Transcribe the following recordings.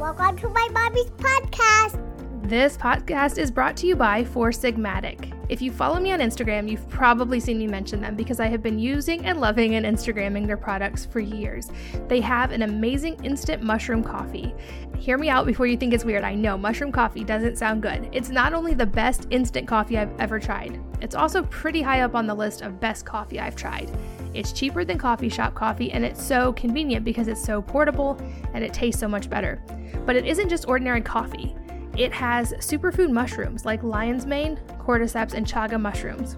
Welcome to my mommy's podcast. This podcast is brought to you by Four Sigmatic. If you follow me on Instagram, you've probably seen me mention them because I have been using and loving and Instagramming their products for years. They have an amazing instant mushroom coffee. Hear me out before you think it's weird. I know mushroom coffee doesn't sound good. It's not only the best instant coffee I've ever tried, it's also pretty high up on the list of best coffee I've tried. It's cheaper than coffee shop coffee and it's so convenient because it's so portable and it tastes so much better. But it isn't just ordinary coffee. It has superfood mushrooms like lion's mane, cordyceps, and chaga mushrooms.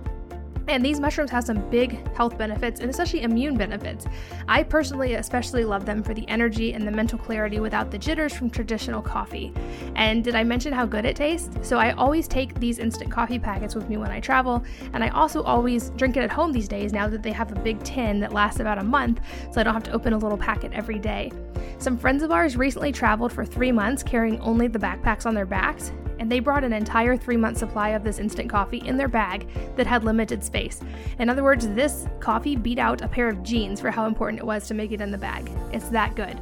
And these mushrooms have some big health benefits and especially immune benefits. I personally especially love them for the energy and the mental clarity without the jitters from traditional coffee. And did I mention how good it tastes? So I always take these instant coffee packets with me when I travel, and I also always drink it at home these days now that they have a big tin that lasts about a month, so I don't have to open a little packet every day. Some friends of ours recently traveled for three months carrying only the backpacks on their backs, and they brought an entire three month supply of this instant coffee in their bag that had limited space. In other words, this coffee beat out a pair of jeans for how important it was to make it in the bag. It's that good.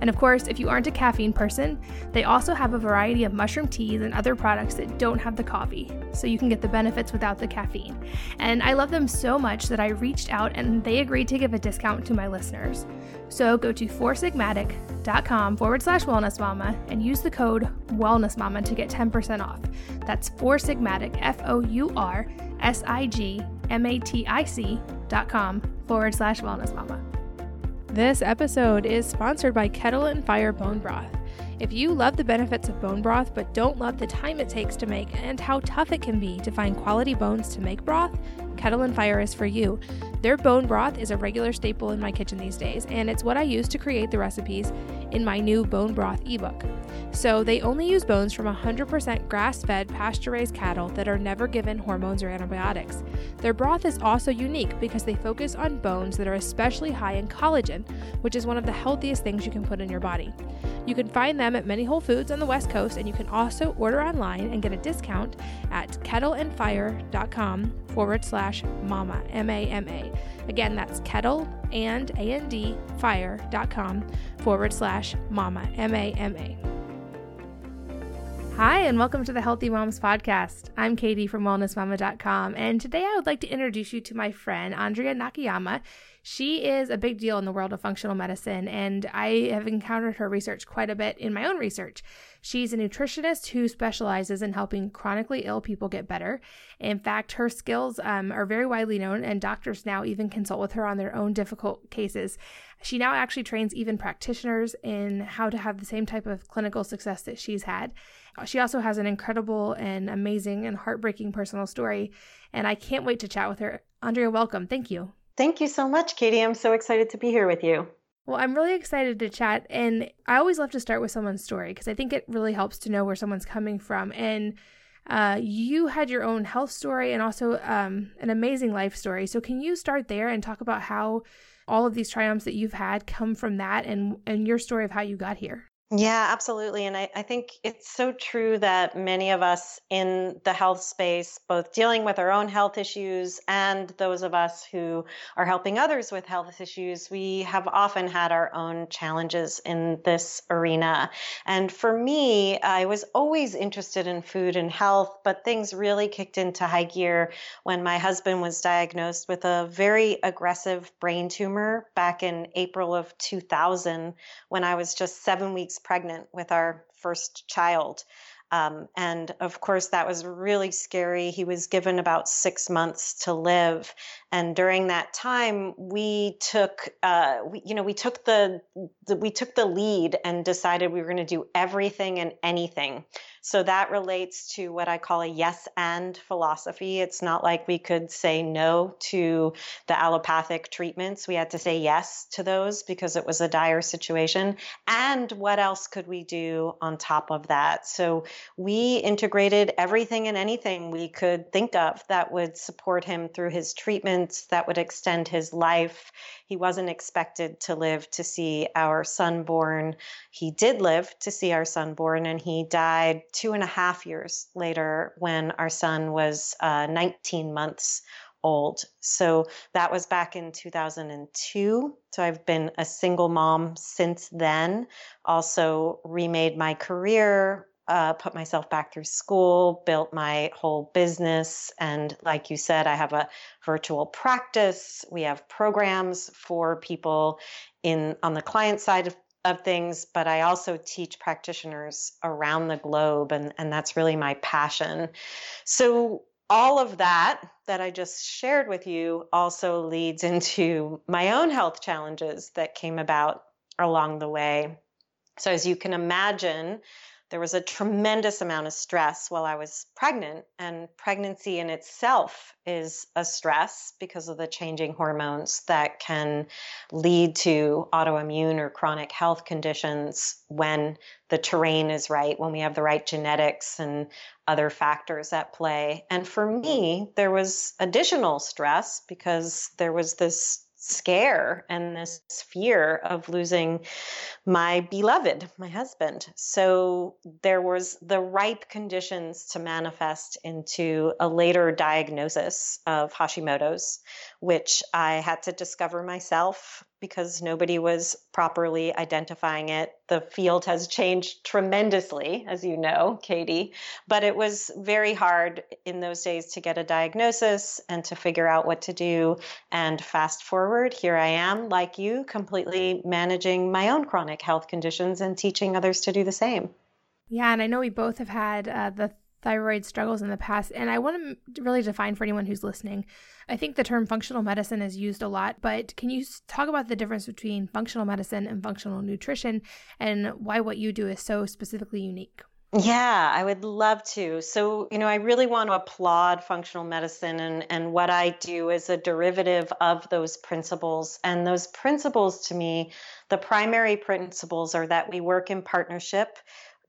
And of course, if you aren't a caffeine person, they also have a variety of mushroom teas and other products that don't have the coffee, so you can get the benefits without the caffeine. And I love them so much that I reached out and they agreed to give a discount to my listeners. So go to foursigmatic.com forward slash wellness mama and use the code wellness mama to get 10% off. That's Four Sigmatic, F O U R S I G M A T I C dot com forward slash wellness mama. This episode is sponsored by Kettle and Fire Bone Broth. If you love the benefits of bone broth but don't love the time it takes to make and how tough it can be to find quality bones to make broth, Kettle and Fire is for you. Their bone broth is a regular staple in my kitchen these days, and it's what I use to create the recipes in my new bone broth ebook. So they only use bones from 100% grass fed, pasture raised cattle that are never given hormones or antibiotics. Their broth is also unique because they focus on bones that are especially high in collagen, which is one of the healthiest things you can put in your body. You can find them at many Whole Foods on the West Coast, and you can also order online and get a discount at kettleandfire.com forward slash mama, M A M A. Again, that's kettle and A N D fire.com forward slash mama, M A M A. Hi, and welcome to the Healthy Moms Podcast. I'm Katie from wellnessmama.com, and today I would like to introduce you to my friend, Andrea Nakayama. She is a big deal in the world of functional medicine, and I have encountered her research quite a bit in my own research. She's a nutritionist who specializes in helping chronically ill people get better. In fact, her skills um, are very widely known, and doctors now even consult with her on their own difficult cases. She now actually trains even practitioners in how to have the same type of clinical success that she's had. She also has an incredible and amazing and heartbreaking personal story, and I can't wait to chat with her. Andrea, welcome. Thank you. Thank you so much, Katie. I'm so excited to be here with you. Well, I'm really excited to chat, and I always love to start with someone's story because I think it really helps to know where someone's coming from. And uh, you had your own health story and also um, an amazing life story. So, can you start there and talk about how all of these triumphs that you've had come from that and, and your story of how you got here? Yeah, absolutely. And I, I think it's so true that many of us in the health space, both dealing with our own health issues and those of us who are helping others with health issues, we have often had our own challenges in this arena. And for me, I was always interested in food and health, but things really kicked into high gear when my husband was diagnosed with a very aggressive brain tumor back in April of 2000 when I was just seven weeks pregnant with our first child. Um, and of course, that was really scary. He was given about six months to live, and during that time, we took, uh, we, you know, we took the, the we took the lead and decided we were going to do everything and anything so that relates to what I call a yes and philosophy. It's not like we could say no to the allopathic treatments. We had to say yes to those because it was a dire situation. And what else could we do on top of that? So we integrated everything and anything we could think of that would support him through his that would extend his life. He wasn't expected to live to see our son born. He did live to see our son born, and he died two and a half years later when our son was uh, 19 months old. So that was back in 2002. So I've been a single mom since then. Also, remade my career, uh, put myself back through school, built my whole business. And like you said, I have a virtual practice. We have programs for people in on the client side of, of things, but I also teach practitioners around the globe, and, and that's really my passion. So all of that that I just shared with you also leads into my own health challenges that came about along the way. So, as you can imagine, there was a tremendous amount of stress while I was pregnant, and pregnancy in itself is a stress because of the changing hormones that can lead to autoimmune or chronic health conditions when the terrain is right, when we have the right genetics and other factors at play. And for me, there was additional stress because there was this scare and this fear of losing my beloved, my husband. So there was the ripe conditions to manifest into a later diagnosis of Hashimoto's, which I had to discover myself because nobody was properly identifying it. The field has changed tremendously, as you know, Katie, but it was very hard in those days to get a diagnosis and to figure out what to do. And fast forward, here I am, like you, completely managing my own chronic health conditions and teaching others to do the same. Yeah, and I know we both have had uh, the thyroid struggles in the past. And I want to really define for anyone who's listening. I think the term functional medicine is used a lot, but can you talk about the difference between functional medicine and functional nutrition and why what you do is so specifically unique? Yeah, I would love to. So, you know, I really want to applaud functional medicine and, and what I do is a derivative of those principles. And those principles to me, the primary principles are that we work in partnership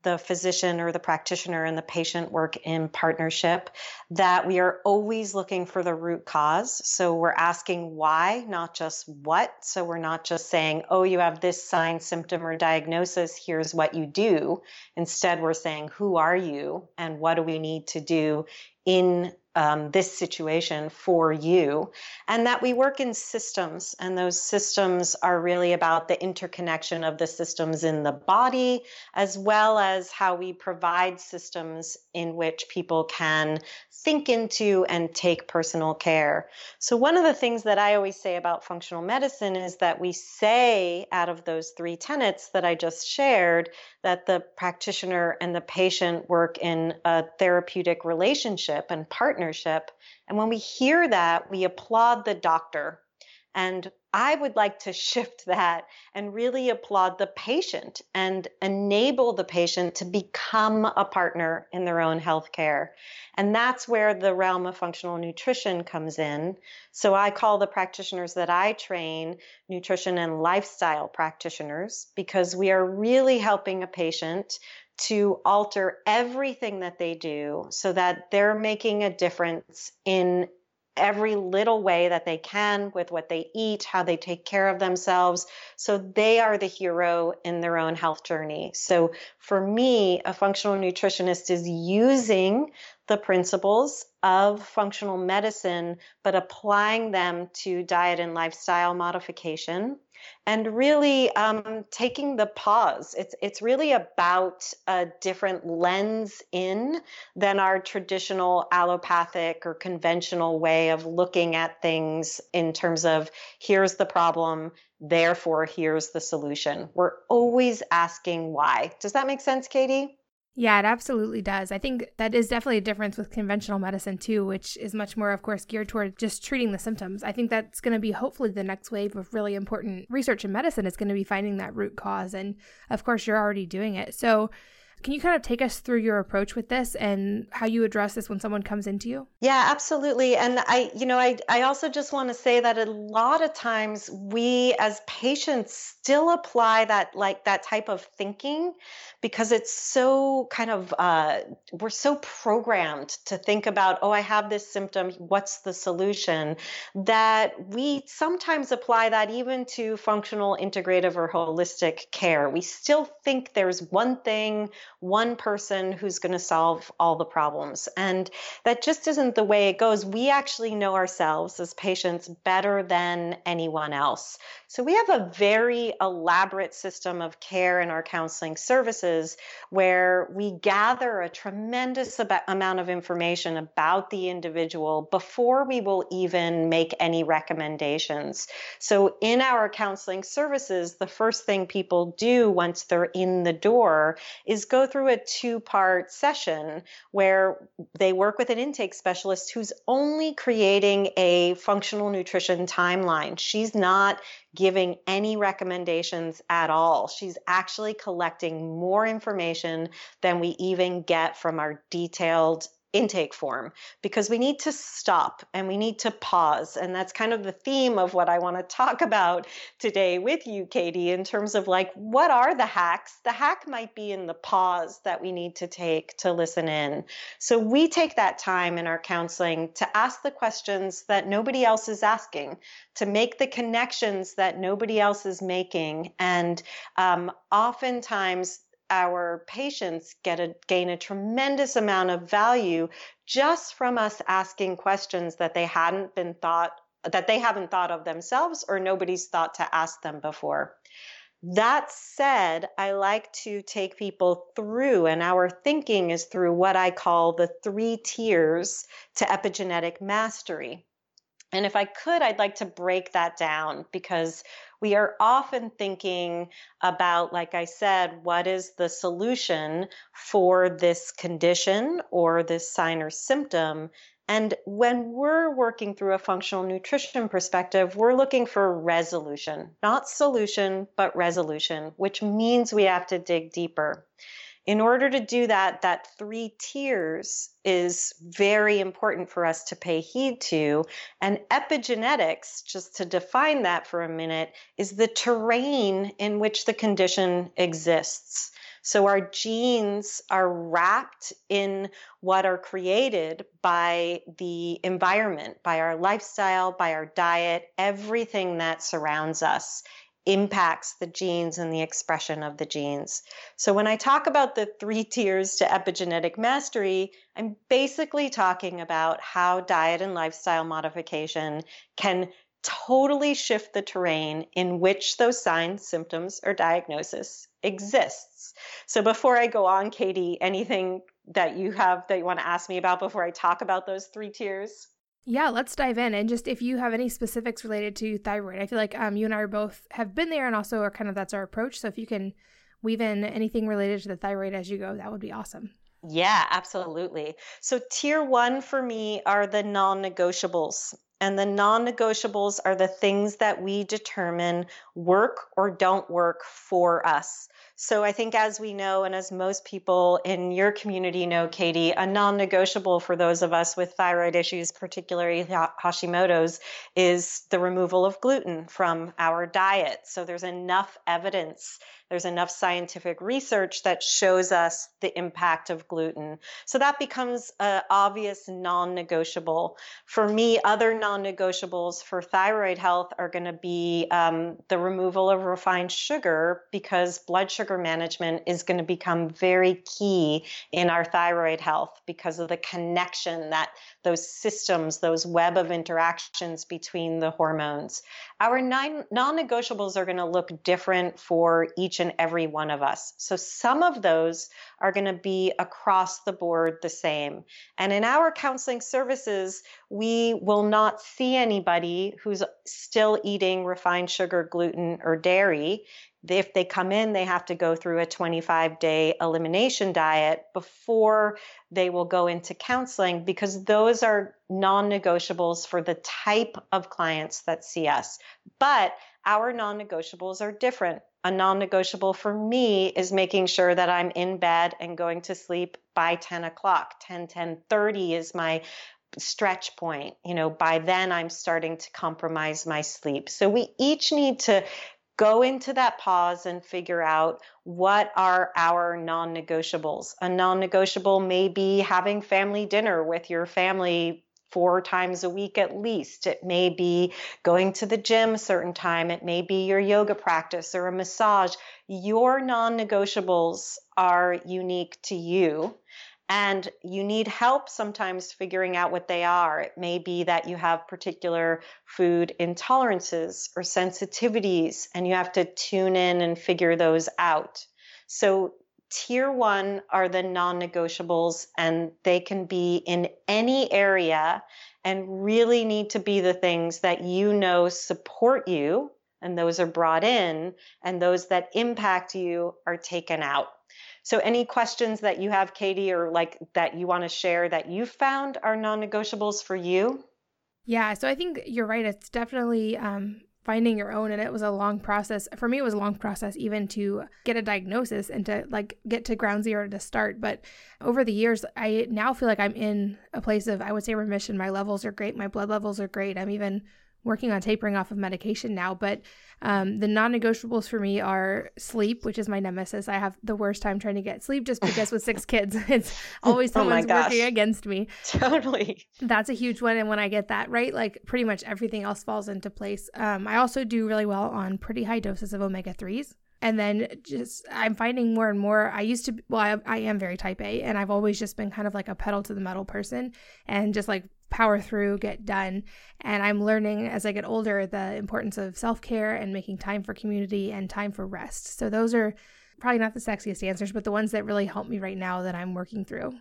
the physician or the practitioner and the patient work in partnership, that we are always looking for the root cause. So we're asking why, not just what. So we're not just saying, oh, you have this sign, symptom, or diagnosis, here's what you do. Instead, we're saying, who are you and what do we need to do in um, this situation for you, and that we work in systems. And those systems are really about the interconnection of the systems in the body, as well as how we provide systems in which people can think into and take personal care. So, one of the things that I always say about functional medicine is that we say out of those three tenets that I just shared that the practitioner and the patient work in a therapeutic relationship and partnership. And when we hear that, we applaud the doctor. And I would like to shift that and really applaud the patient and enable the patient to become a partner in their own health care. And that's where the realm of functional nutrition comes in. So I call the practitioners that I train nutrition and lifestyle practitioners because we are really helping a patient to alter everything that they do so that they're making a difference in every little way that they can with what they eat, how they take care of themselves. So they are the hero in their own health journey. So for me, a functional nutritionist is using the principles of functional medicine, but applying them to diet and lifestyle modification and really um, taking the pause. It's it's really about a different lens in than our traditional allopathic or conventional way of looking at things in terms of here's the problem, therefore here's the solution. We're always asking why. Does that make sense, Katie? Yeah, it absolutely does. I think that is definitely a difference with conventional medicine too, which is much more, of course, geared toward just treating the symptoms. I think that's going to be hopefully the next wave of really important research in medicine is going to be finding that root cause. And of course, you're already doing it. So, can you kind of take us through your approach with this and how you address this when someone comes into you? Yeah, absolutely. And I, you know, I, I also just want to say that a lot of times we as patients still apply that like that type of thinking because it's so kind of uh, we're so programmed to think about oh i have this symptom what's the solution that we sometimes apply that even to functional integrative or holistic care we still think there's one thing one person who's going to solve all the problems. And that just isn't the way it goes. We actually know ourselves as patients better than anyone else. So we have a very elaborate system of care in our counseling services where we gather a tremendous amount of information about the individual before we will even make any recommendations. So in our counseling services, the first thing people do once they're in the door is go through a two part session where they work with an intake specialist who's only creating a functional nutrition timeline. She's not giving any recommendations at all. She's actually collecting more information than we even get from our detailed intake form because we need to stop and we need to pause. And that's kind of the theme of what I want to talk about today with you, Katie, in terms of like, what are the hacks? The hack might be in the pause that we need to take to listen in. So we take that time in our counseling to ask the questions that nobody else is asking, to make the connections that nobody else is making. And um, oftentimes, our patients get a gain a tremendous amount of value just from us asking questions that they hadn't been thought that they haven't thought of themselves or nobody's thought to ask them before. That said, I like to take people through, and our thinking is through what I call the three tiers to epigenetic mastery. And if I could, I'd like to break that down because we are often thinking about, like I said, what is the solution for this condition or this sign or symptom. And when we're working through a functional nutrition perspective, we're looking for resolution, not solution, but resolution, which means we have to dig deeper. In order to do that, that three tiers is very important for us to pay heed to. And epigenetics, just to define that for a minute, is the terrain in which the condition exists. So our genes are wrapped in what are created by the environment, by our lifestyle, by our diet, everything that surrounds us impacts the genes and the expression of the genes. So, when I talk about the three tiers to epigenetic mastery, I'm basically talking about how diet and lifestyle modification can totally shift the terrain in which those signs, symptoms, or diagnosis exists. So, before I go on, Katie, anything that you have that you want to ask me about before I talk about those three tiers? Yeah, let's dive in. And just if you have any specifics related to thyroid, I feel like um, you and I are both have been there and also are kind of that's our approach. So if you can weave in anything related to the thyroid as you go, that would be awesome. Yeah, absolutely. So, tier one for me are the non negotiables. And the non negotiables are the things that we determine work or don't work for us. So I think, as we know, and as most people in your community know, Katie, a non negotiable for those of us with thyroid issues, particularly Hashimoto's, is the removal of gluten from our diet. So there's enough evidence there's enough scientific research that shows us the impact of gluten. So that becomes an obvious non negotiable. For me, other non negotiables for thyroid health are going to be um, the removal of refined sugar because blood sugar management is going to become very key in our thyroid health because of the connection that those systems, those web of interactions between the hormones. Our non negotiables are going to look different for each and every one of us. So some of those are going to be across the board the same. And in our counseling services, we will not see anybody who's still eating refined sugar, gluten, or dairy if they come in, they have to go through a 25 day elimination diet before they will go into counseling because those are non negotiables for the type of clients that see us. But our non negotiables are different. A non negotiable for me is making sure that I'm in bed and going to sleep by 10 o'clock. 10, 10 30 is my stretch point. You know, by then I'm starting to compromise my sleep. So we each need to go into that pause and figure out what are our non negotiables. A non negotiable may be having family dinner with your family four times a week at least. It may be going to the gym a certain time. It may be your yoga practice or a massage. Your non negotiables are unique to you. And you need help sometimes figuring out what they are. It may be that you have particular food intolerances or sensitivities, and you have to tune in and figure those out. So, tier one are the non negotiables, and they can be in any area and really need to be the things that you know support you, and those are brought in, and those that impact you are taken out. So, any questions that you have, Katie, or like that you want to share that you found are non negotiables for you? Yeah, so I think you're right. It's definitely um, finding your own, and it was a long process. For me, it was a long process even to get a diagnosis and to like get to ground zero to start. But over the years, I now feel like I'm in a place of, I would say, remission. My levels are great. My blood levels are great. I'm even working on tapering off of medication now, but um, the non negotiables for me are sleep, which is my nemesis. I have the worst time trying to get sleep just because with six kids, it's always oh someone's oh working against me. Totally. That's a huge one. And when I get that right, like pretty much everything else falls into place. Um, I also do really well on pretty high doses of omega 3s and then just i'm finding more and more i used to well I, I, am very type a and i've always just been kind of like a pedal to the metal person and just like power through, get done. And I'm learning as I get older the importance of self care and making time for community and time for rest. So those are probably not the sexiest answers, but the ones that really help me right now that I'm working through.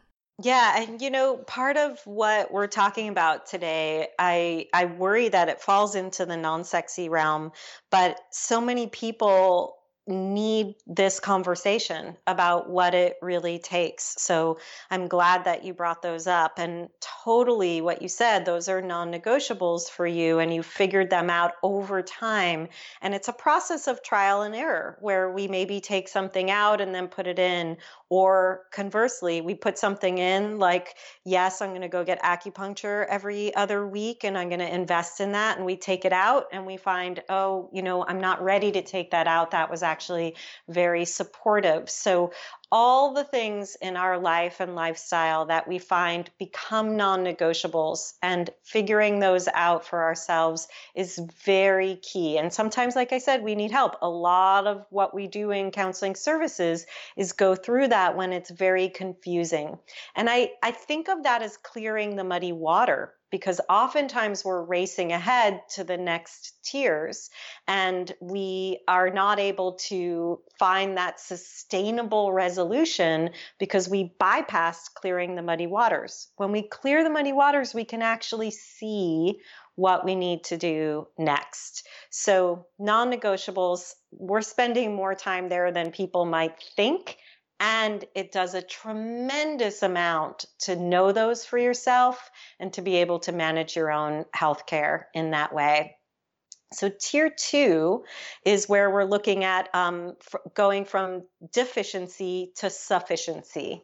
Yeah, and you know, part of what we're talking about today, I I worry that it falls into the non-sexy realm, but so many people need this conversation about what it really takes. So I'm glad that you brought those up. And totally what you said, those are non negotiables for you, and you figured them out over time. And it's a process of trial and error where we maybe take something out and then put it in, or conversely, we put something in like, yes, I'm going to go get acupuncture every other week and I'm going to invest in that. And we take it out and we find, oh, you know, I'm not ready to take that out. That was actually very supportive. So all the things in our life and lifestyle that we find become non negotiables and figuring those out for ourselves is very key. And sometimes, like I said, we need help. A lot of what we do in counseling services is go through that when it's very confusing. And I, I think of that as clearing the muddy water because oftentimes we're racing ahead to the next tiers and we are not able to find that sustainable resolution because we bypassed clearing the muddy waters. When we clear the muddy waters, we can actually see what we need to do next. So, non negotiables, we're spending more time there than people might think and it does a tremendous amount to know those for yourself and to be able to manage your own healthcare in that way. So, tier two is where we're looking at um, going from deficiency to sufficiency.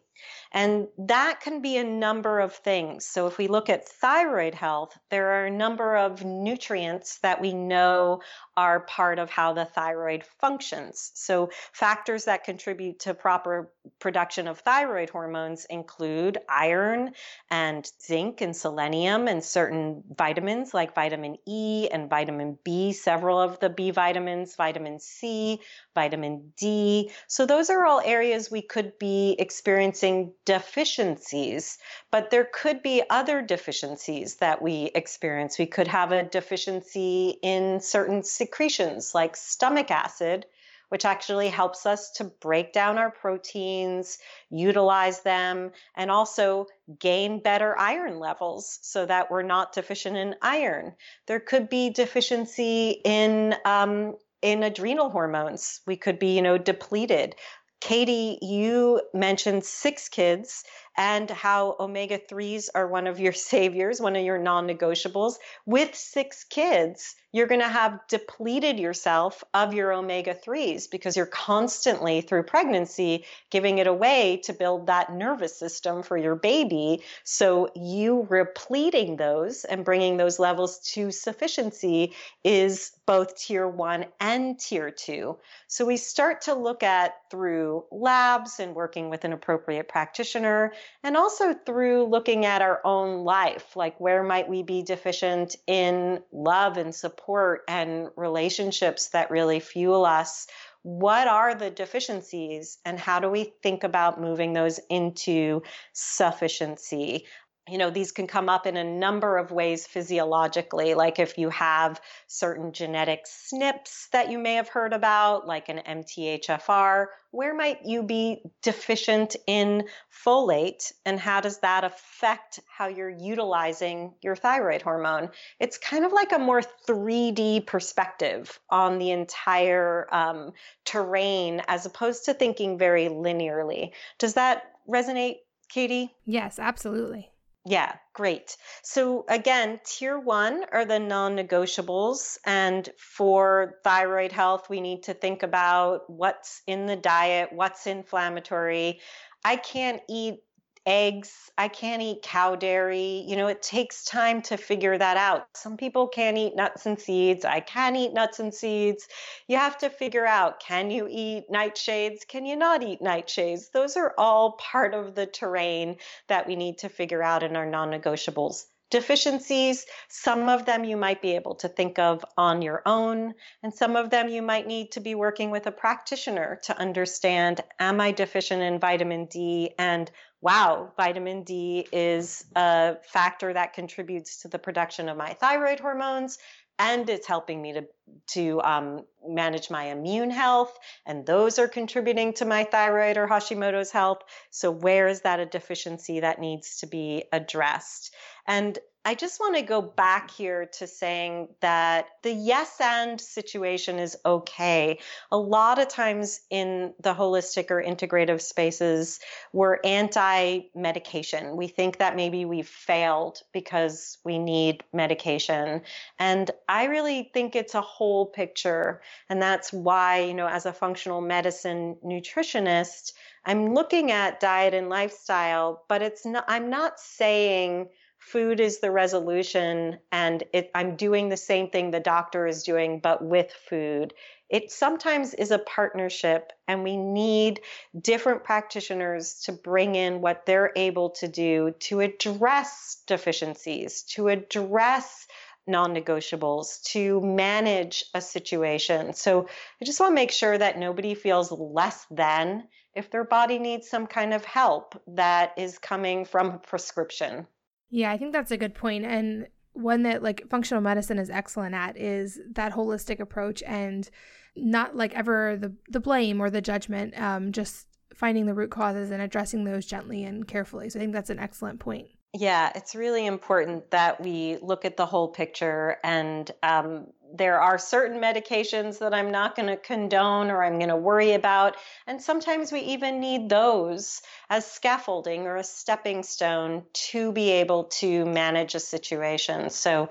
And that can be a number of things. So, if we look at thyroid health, there are a number of nutrients that we know are part of how the thyroid functions. So, factors that contribute to proper production of thyroid hormones include iron and zinc and selenium and certain vitamins like vitamin E and vitamin B, several of the B vitamins, vitamin C, vitamin D. So, those are all areas we could be experiencing deficiencies, but there could be other deficiencies that we experience. We could have a deficiency in certain secretions like stomach acid, which actually helps us to break down our proteins, utilize them, and also gain better iron levels so that we're not deficient in iron. There could be deficiency in um, in adrenal hormones. We could be, you know, depleted. Katie, you mentioned six kids and how omega 3s are one of your saviors, one of your non negotiables. With six kids, you're going to have depleted yourself of your omega 3s because you're constantly through pregnancy giving it away to build that nervous system for your baby. So, you repleting those and bringing those levels to sufficiency is both tier one and tier two. So, we start to look at through labs and working with an appropriate practitioner, and also through looking at our own life, like where might we be deficient in love and support and relationships that really fuel us? What are the deficiencies and how do we think about moving those into sufficiency you know, these can come up in a number of ways physiologically, like if you have certain genetic SNPs that you may have heard about, like an MTHFR, where might you be deficient in folate, and how does that affect how you're utilizing your thyroid hormone? It's kind of like a more 3D perspective on the entire um, terrain as opposed to thinking very linearly. Does that resonate, Katie? Yes, absolutely. Yeah, great. So again, tier one are the non negotiables. And for thyroid health, we need to think about what's in the diet, what's inflammatory. I can't eat eggs. I can't eat cow dairy. You know, it takes time to figure that out. Some people can't eat nuts and seeds. I can eat nuts and seeds. You have to figure out can you eat nightshades? Can you not eat nightshades? Those are all part of the terrain that we need to figure out in our non negotiables deficiencies. Some of them you might be able to think of on your own, and some of them you might need to be working with a practitioner to understand Am I deficient in vitamin D? And wow, vitamin D is a factor that contributes to the production of my thyroid hormones and it's helping me to to um, manage my immune health and those are contributing to my thyroid or hashimoto's health. So where is that a deficiency that needs to be addressed? And I just want to go back here to saying that the yes and situation is okay. A lot of times in the holistic or integrative spaces, we're anti medication. We think that maybe we've failed because we need medication. And I really think it's a whole picture. And that's why, you know, as a functional medicine nutritionist, I'm looking at diet and lifestyle, but it's not, I'm not saying, food is the resolution and it, I'm doing the same thing the doctor is doing, but with food. It sometimes is a partnership, and we need different practitioners to bring in what they're able to do to address deficiencies, to address non negotiables, to manage a situation. So I just want to make sure that nobody feels less than if their body needs some kind of help that is coming from a prescription. Yeah, I think that's a good point. And one that like functional medicine is excellent at is that holistic approach and not like ever the the blame or the judgment, um, just finding the root causes and addressing those gently and carefully. So I think that's an excellent point. Yeah, it's really important that we look at the whole picture and um, there are certain medications that I'm not going to condone or I'm going to worry about. And sometimes we even need those as scaffolding or a stepping stone to be able to manage a situation. So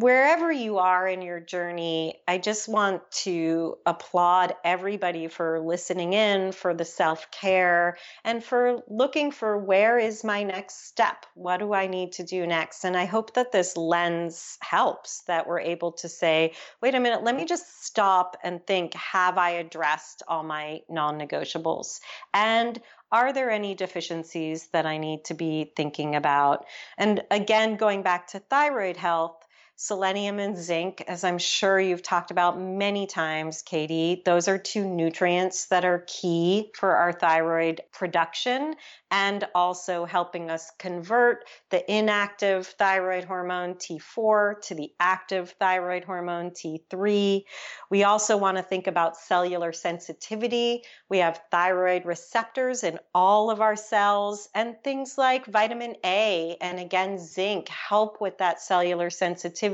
wherever you are in your journey, I just want to applaud everybody for listening in, for the self care, and for looking for where is my next step? What do I need to do next? And I hope that this lens helps, that we're able to say, wait a minute, let me just stop and think have I addressed all my non negotiables? And are there any deficiencies that I need to be thinking about? And again, going back to thyroid health, selenium and zinc, as I'm sure you've talked about many times, Katie. Those are two nutrients that are key for our thyroid production and also helping us convert the inactive thyroid hormone T4 to the active thyroid hormone T3. We also want to think about cellular sensitivity. We have thyroid receptors in all of our cells, and things like vitamin A and again zinc help with that cellular sensitivity,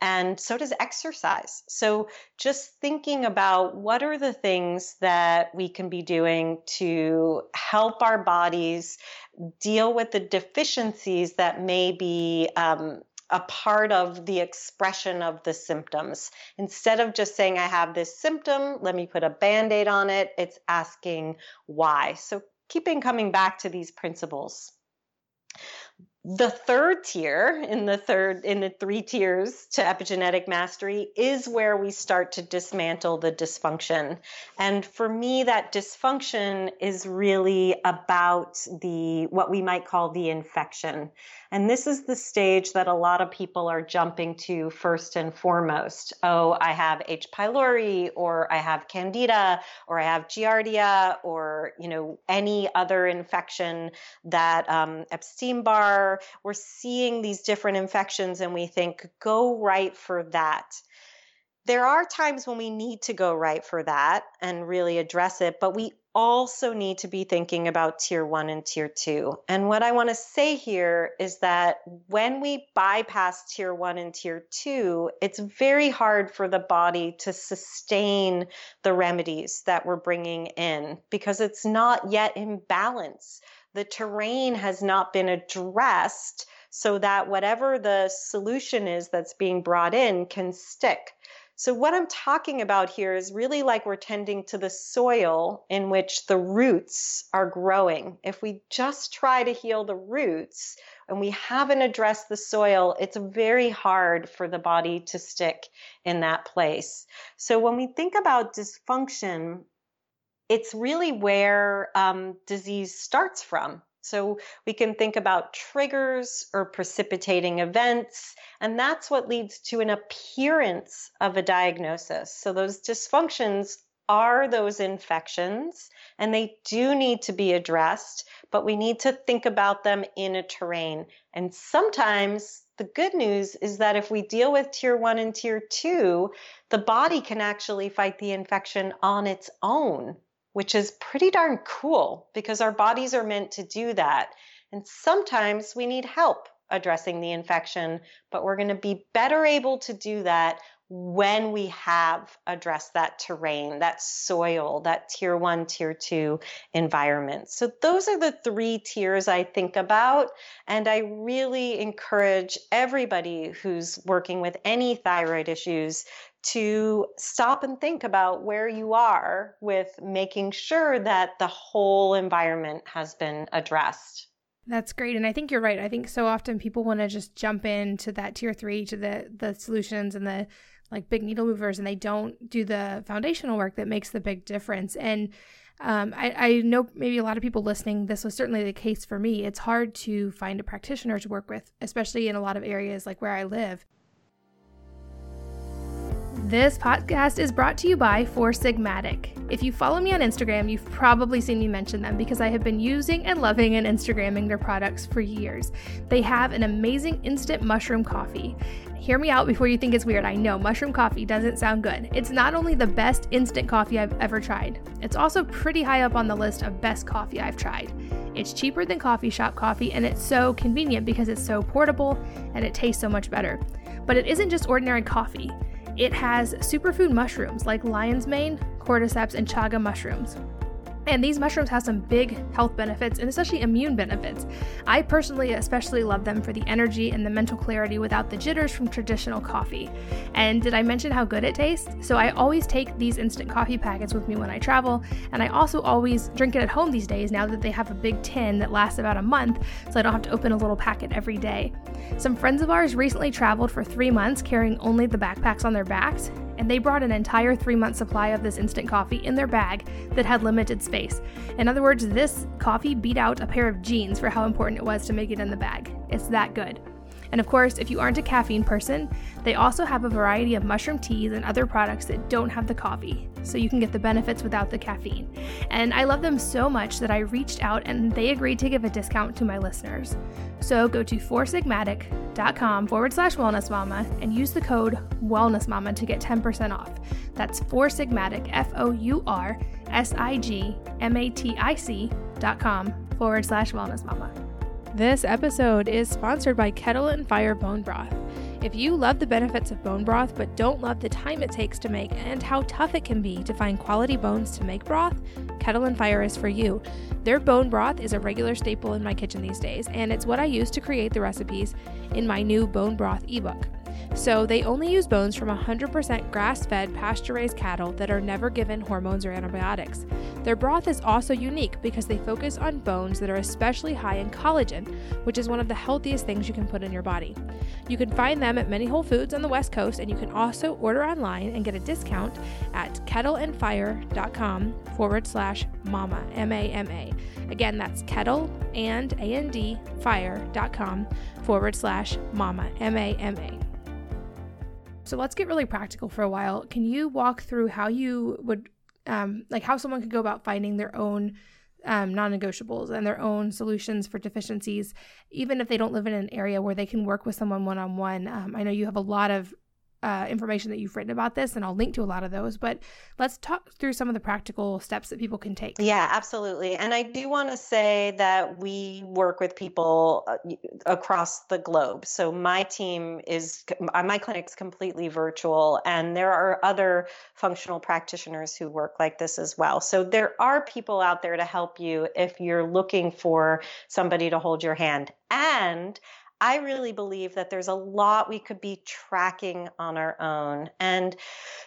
and so does exercise. So, just thinking about what are the things that we can be doing to help our bodies deal with the deficiencies that may be um, a part of the expression of the symptoms. Instead of just saying, I have this symptom, let me put a band aid on it, it's asking why. So, keeping coming back to these principles. The third tier in the third in the three tiers to epigenetic mastery is where we start to dismantle the dysfunction and for me that dysfunction is really about the what we might call the infection and this is the stage that a lot of people are jumping to first and foremost. Oh, I have H. pylori, or I have candida, or I have giardia, or you know any other infection that um, Epstein Barr. We're seeing these different infections, and we think go right for that there are times when we need to go right for that and really address it, but we also need to be thinking about tier one and tier two. And what I want to say here is that when we bypass tier one and tier two, it's very hard for the body to sustain the remedies that we're bringing in because it's not yet in balance. The terrain has not been addressed so that whatever the solution is that's being brought in can stick. So, what I'm talking about here is really like we're tending to the soil in which the roots are growing. If we just try to heal the roots and we haven't addressed the soil, it's very hard for the body to stick in that place. So, when we think about dysfunction, it's really where um, disease starts from. So we can think about triggers or precipitating events, and that's what leads to an appearance of a diagnosis. So those dysfunctions are those infections, and they do need to be addressed, but we need to think about them in a terrain. And sometimes the good news is that if we deal with tier one and tier two, the body can actually fight the infection on its own which is pretty darn cool because our bodies are meant to do that. And sometimes we need help addressing the infection, but we're going to be better able to do that when we have addressed that terrain, that soil, that tier one, tier two environment. So, those are the three tiers I think about. And I really encourage everybody who's working with any thyroid issues to stop and think about where you are with making sure that the whole environment has been addressed. That's great. And I think you're right. I think so often people want to just jump into that tier three to the the solutions and the like big needle movers and they don't do the foundational work that makes the big difference. And um, I, I know maybe a lot of people listening, this was certainly the case for me. It's hard to find a practitioner to work with, especially in a lot of areas like where I live. This podcast is brought to you by Four Sigmatic. If you follow me on Instagram, you've probably seen me mention them because I have been using and loving and Instagramming their products for years. They have an amazing instant mushroom coffee. Hear me out before you think it's weird. I know mushroom coffee doesn't sound good. It's not only the best instant coffee I've ever tried, it's also pretty high up on the list of best coffee I've tried. It's cheaper than coffee shop coffee and it's so convenient because it's so portable and it tastes so much better. But it isn't just ordinary coffee. It has superfood mushrooms like lion's mane, cordyceps, and chaga mushrooms. And these mushrooms have some big health benefits and especially immune benefits. I personally especially love them for the energy and the mental clarity without the jitters from traditional coffee. And did I mention how good it tastes? So I always take these instant coffee packets with me when I travel, and I also always drink it at home these days now that they have a big tin that lasts about a month, so I don't have to open a little packet every day. Some friends of ours recently traveled for three months carrying only the backpacks on their backs, and they brought an entire three month supply of this instant coffee in their bag that had limited space. In other words, this coffee beat out a pair of jeans for how important it was to make it in the bag. It's that good. And of course, if you aren't a caffeine person, they also have a variety of mushroom teas and other products that don't have the coffee, so you can get the benefits without the caffeine. And I love them so much that I reached out and they agreed to give a discount to my listeners. So go to foursigmatic.com forward slash wellness mama and use the code wellness mama to get 10% off. That's four sigmatic, F O U R S I G M A T I C dot com forward slash wellness mama. This episode is sponsored by Kettle and Fire Bone Broth. If you love the benefits of bone broth but don't love the time it takes to make and how tough it can be to find quality bones to make broth, Kettle and Fire is for you. Their bone broth is a regular staple in my kitchen these days, and it's what I use to create the recipes in my new bone broth ebook. So they only use bones from 100% grass fed, pasture raised cattle that are never given hormones or antibiotics. Their broth is also unique because they focus on bones that are especially high in collagen, which is one of the healthiest things you can put in your body. You can find them at many Whole Foods on the West Coast, and you can also order online and get a discount at kettleandfire.com forward slash mama, M A M A. Again, that's kettle and A N D fire.com forward slash mama, M A M A. So let's get really practical for a while. Can you walk through how you would, um, like, how someone could go about finding their own um, non negotiables and their own solutions for deficiencies, even if they don't live in an area where they can work with someone one on one? I know you have a lot of uh, information that you've written about this, and I'll link to a lot of those. But let's talk through some of the practical steps that people can take. Yeah, absolutely. And I do want to say that we work with people uh, across the globe. So my team is, uh, my clinic's completely virtual, and there are other functional practitioners who work like this as well. So there are people out there to help you if you're looking for somebody to hold your hand. And I really believe that there's a lot we could be tracking on our own. And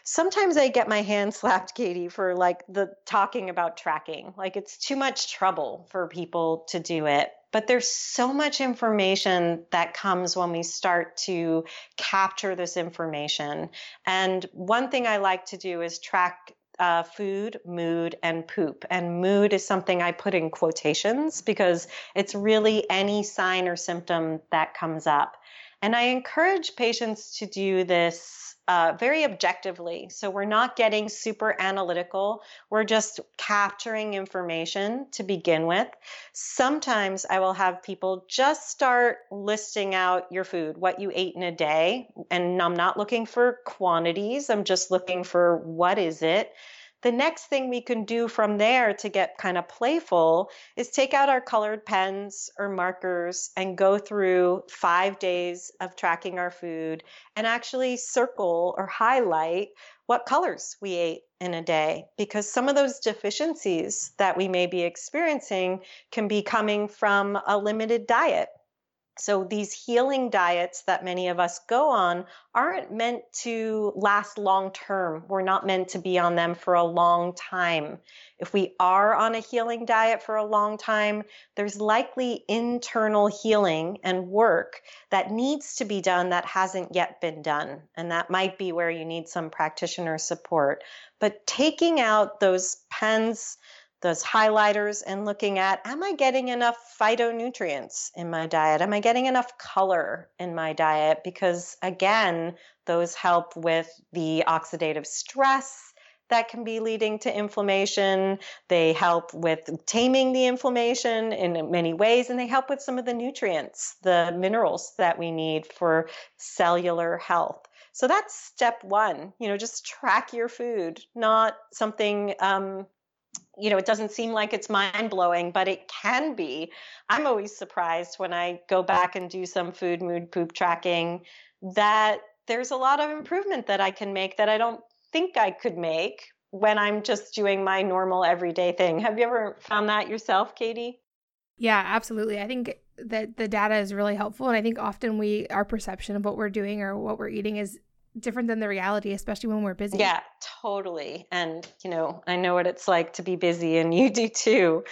sometimes I get my hand slapped, Katie, for like the talking about tracking. Like it's too much trouble for people to do it. But there's so much information that comes when we start to capture this information. And one thing I like to do is track uh, food, mood, and poop. And mood is something I put in quotations because it's really any sign or symptom that comes up. And I encourage patients to do this uh, very objectively. So we're not getting super analytical. We're just capturing information to begin with. Sometimes I will have people just start listing out your food, what you ate in a day. And I'm not looking for quantities, I'm just looking for what is it the next thing we can do from there to get kind of playful is take out our colored pens or markers and go through five days of tracking our food and actually circle or highlight what colors we ate in a day because some of those deficiencies that we may be experiencing can be coming from a limited diet so, these healing diets that many of us go on aren't meant to last long term. We're not meant to be on them for a long time. If we are on a healing diet for a long time, there's likely internal healing and work that needs to be done that hasn't yet been done. And that might be where you need some practitioner support. But taking out those pens, those highlighters and looking at am I getting enough phytonutrients in my diet? Am I getting enough color in my diet? Because again, those help with the oxidative stress that can be leading to inflammation. They help with taming the inflammation in many ways, and they help with some of the nutrients, the minerals that we need for cellular health. So that's step one. You know, just track your food, not something um, you know, it doesn't seem like it's mind blowing, but it can be. I'm always surprised when I go back and do some food, mood, poop tracking that there's a lot of improvement that I can make that I don't think I could make when I'm just doing my normal everyday thing. Have you ever found that yourself, Katie? Yeah, absolutely. I think that the data is really helpful. And I think often we, our perception of what we're doing or what we're eating is different than the reality, especially when we're busy. Yeah, totally. And, you know, I know what it's like to be busy, and you do too.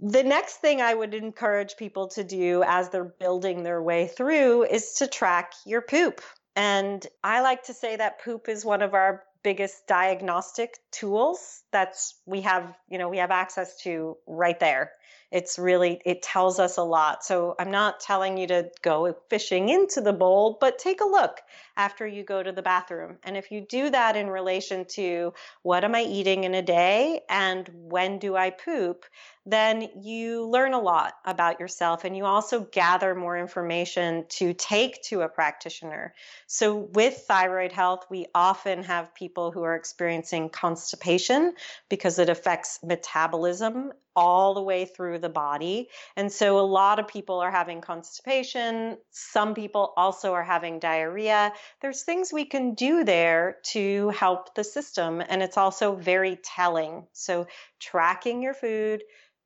The next thing I would encourage people to do as they're building their way through is to track your poop. And I like to say that poop is one of our biggest diagnostic tools that's we have, you know, we have access to right there it's really it tells us a lot. So i'm not telling you to go fishing into the bowl but take a look after you go to the bathroom. And if you do that in relation to what am i eating in a day and when do i poop then you learn a lot about yourself and you also gather more information to take to a practitioner. So, with thyroid health, we often have people who are experiencing constipation because it affects metabolism all the way through the body. And so, a lot of people are having constipation. Some people also are having diarrhea. There's things we can do there to help the system, and it's also very telling. So, tracking your food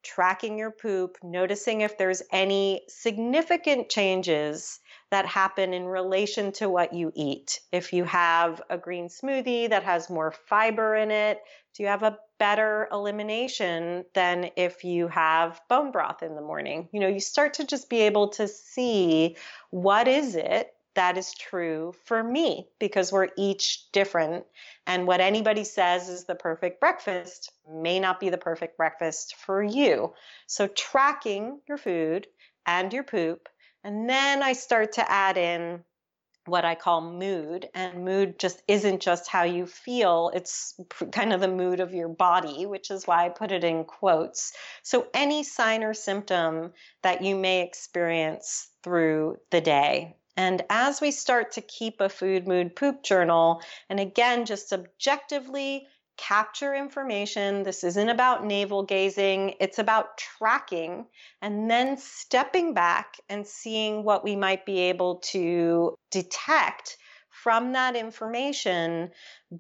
tracking your poop, noticing if there's any significant changes that happen in relation to what you eat. If you have a green smoothie that has more fiber in it, do you have a better elimination than if you have bone broth in the morning? You know, you start to just be able to see what is it that is true for me because we're each different. And what anybody says is the perfect breakfast may not be the perfect breakfast for you. So, tracking your food and your poop. And then I start to add in what I call mood. And mood just isn't just how you feel, it's kind of the mood of your body, which is why I put it in quotes. So, any sign or symptom that you may experience through the day. And as we start to keep a food, mood, poop journal, and again, just objectively capture information. This isn't about navel gazing, it's about tracking and then stepping back and seeing what we might be able to detect from that information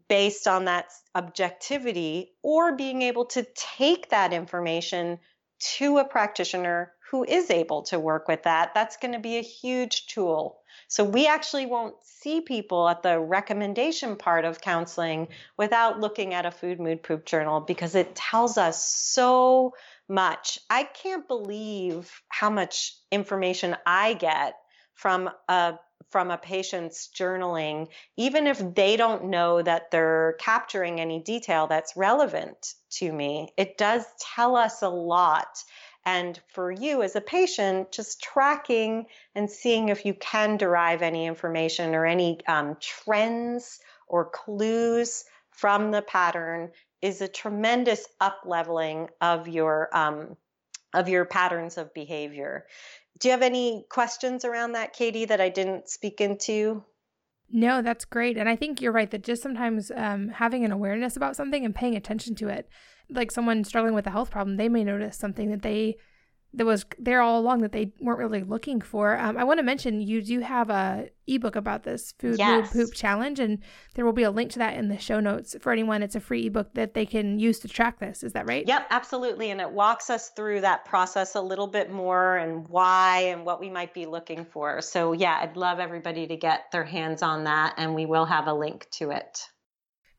based on that objectivity, or being able to take that information to a practitioner who is able to work with that. That's going to be a huge tool so we actually won't see people at the recommendation part of counseling without looking at a food, mood, poop journal because it tells us so much. I can't believe how much information I get from a from a patient's journaling, even if they don't know that they're capturing any detail that's relevant to me. It does tell us a lot. And for you as a patient, just tracking and seeing if you can derive any information or any um, trends or clues from the pattern is a tremendous up leveling of your um, of your patterns of behavior. Do you have any questions around that, Katie, that I didn't speak into? No, that's great. And I think you're right that just sometimes um, having an awareness about something and paying attention to it, like someone struggling with a health problem, they may notice something that they that was there all along that they weren't really looking for. Um, I want to mention you do have a ebook about this food yes. poop challenge, and there will be a link to that in the show notes for anyone. It's a free ebook that they can use to track this. Is that right? Yep, absolutely. And it walks us through that process a little bit more and why and what we might be looking for. So yeah, I'd love everybody to get their hands on that, and we will have a link to it.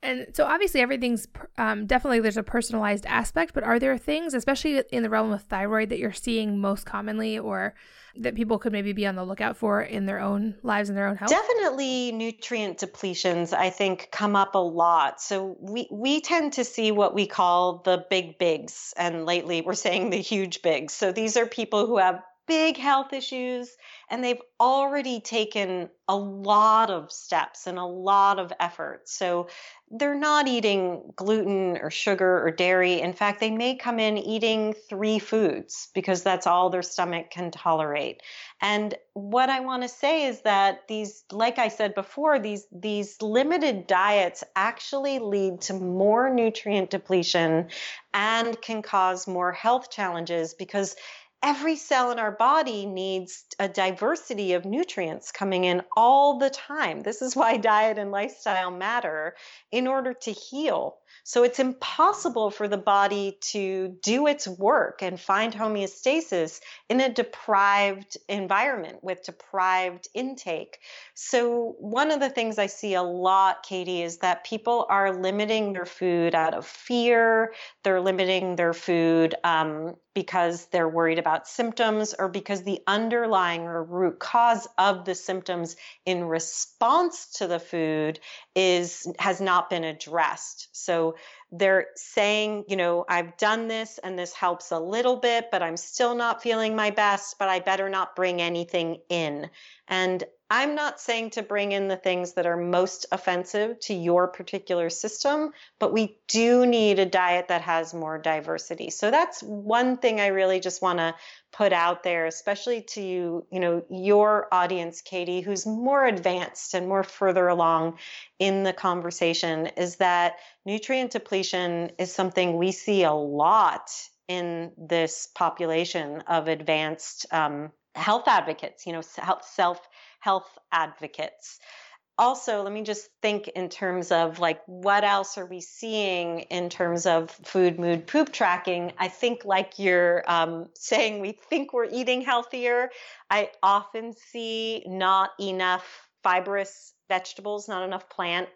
And so obviously everything's um, definitely there's a personalized aspect, but are there things, especially in the realm of thyroid, that you're seeing most commonly or that people could maybe be on the lookout for in their own lives and their own health? Definitely nutrient depletions, I think, come up a lot. So we, we tend to see what we call the big bigs. And lately we're saying the huge bigs. So these are people who have big health issues and they've already taken a lot of steps and a lot of effort. So they're not eating gluten or sugar or dairy. In fact, they may come in eating three foods because that's all their stomach can tolerate. And what I want to say is that these, like I said before, these, these limited diets actually lead to more nutrient depletion and can cause more health challenges because every cell in our body needs a diversity of nutrients coming in all the time. This is why diet and lifestyle matter in order to heal. So it's impossible for the body to do its work and find homeostasis in a deprived environment with deprived intake. So one of the things I see a lot, Katie, is that people are limiting their food out of fear. They're limiting their food um, because they're worried about symptoms or because the underlying or root cause of the symptoms in response to the food is has not been addressed. So so they're saying, you know, I've done this and this helps a little bit, but I'm still not feeling my best, but I better not bring anything in. And I'm not saying to bring in the things that are most offensive to your particular system, but we do need a diet that has more diversity. So that's one thing I really just want to put out there, especially to you, you know, your audience, Katie, who's more advanced and more further along in the conversation, is that nutrient depletion is something we see a lot in this population of advanced um, health advocates, you know, self health advocates. also let me just think in terms of like what else are we seeing in terms of food mood poop tracking i think like you're um, saying we think we're eating healthier i often see not enough fibrous vegetables not enough plant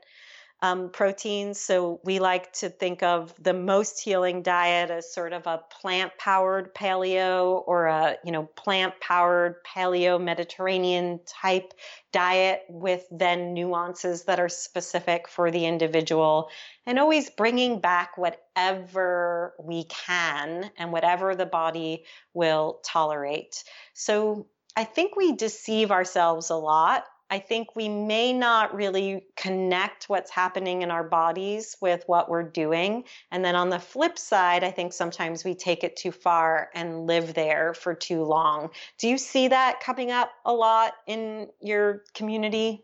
um, proteins. So we like to think of the most healing diet as sort of a plant powered paleo or a you know plant powered paleo Mediterranean type diet with then nuances that are specific for the individual and always bringing back whatever we can and whatever the body will tolerate. So I think we deceive ourselves a lot I think we may not really connect what's happening in our bodies with what we're doing. And then on the flip side, I think sometimes we take it too far and live there for too long. Do you see that coming up a lot in your community?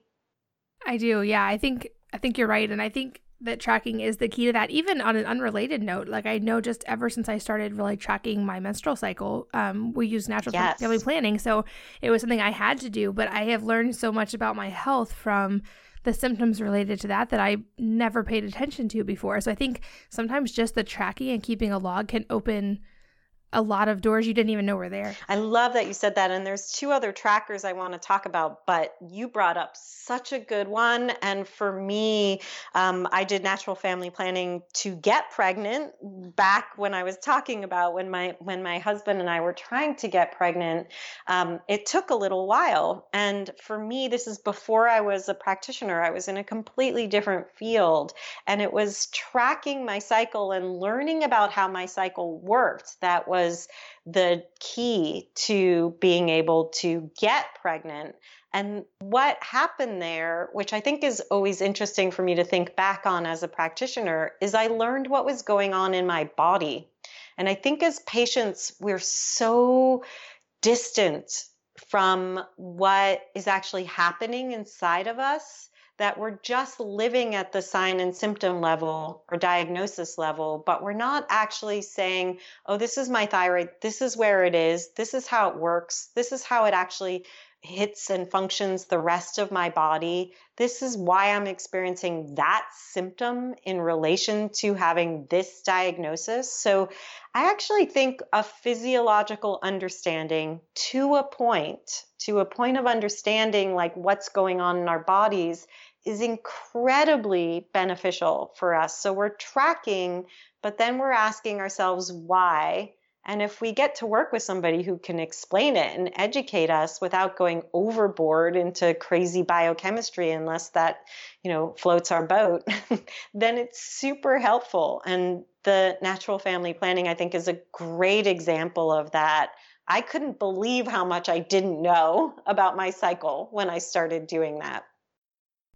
I do. Yeah, I think I think you're right and I think that tracking is the key to that. Even on an unrelated note, like I know just ever since I started really tracking my menstrual cycle, um, we use natural yes. family planning. So it was something I had to do, but I have learned so much about my health from the symptoms related to that that I never paid attention to before. So I think sometimes just the tracking and keeping a log can open a lot of doors you didn't even know were there. I love that you said that. And there's two other trackers I want to talk about, but you brought up such a good one. And for me, um, I did natural family planning to get pregnant back when I was talking about when my when my husband and I were trying to get pregnant. Um, it took a little while, and for me, this is before I was a practitioner. I was in a completely different field, and it was tracking my cycle and learning about how my cycle worked. That was was the key to being able to get pregnant. And what happened there, which I think is always interesting for me to think back on as a practitioner, is I learned what was going on in my body. And I think as patients, we're so distant from what is actually happening inside of us that we're just living at the sign and symptom level or diagnosis level, but we're not actually saying, oh, this is my thyroid, this is where it is, this is how it works, this is how it actually hits and functions the rest of my body. This is why I'm experiencing that symptom in relation to having this diagnosis. So I actually think a physiological understanding to a point, to a point of understanding like what's going on in our bodies is incredibly beneficial for us. So we're tracking, but then we're asking ourselves why. And if we get to work with somebody who can explain it and educate us without going overboard into crazy biochemistry, unless that, you know, floats our boat, then it's super helpful. And the natural family planning, I think, is a great example of that. I couldn't believe how much I didn't know about my cycle when I started doing that.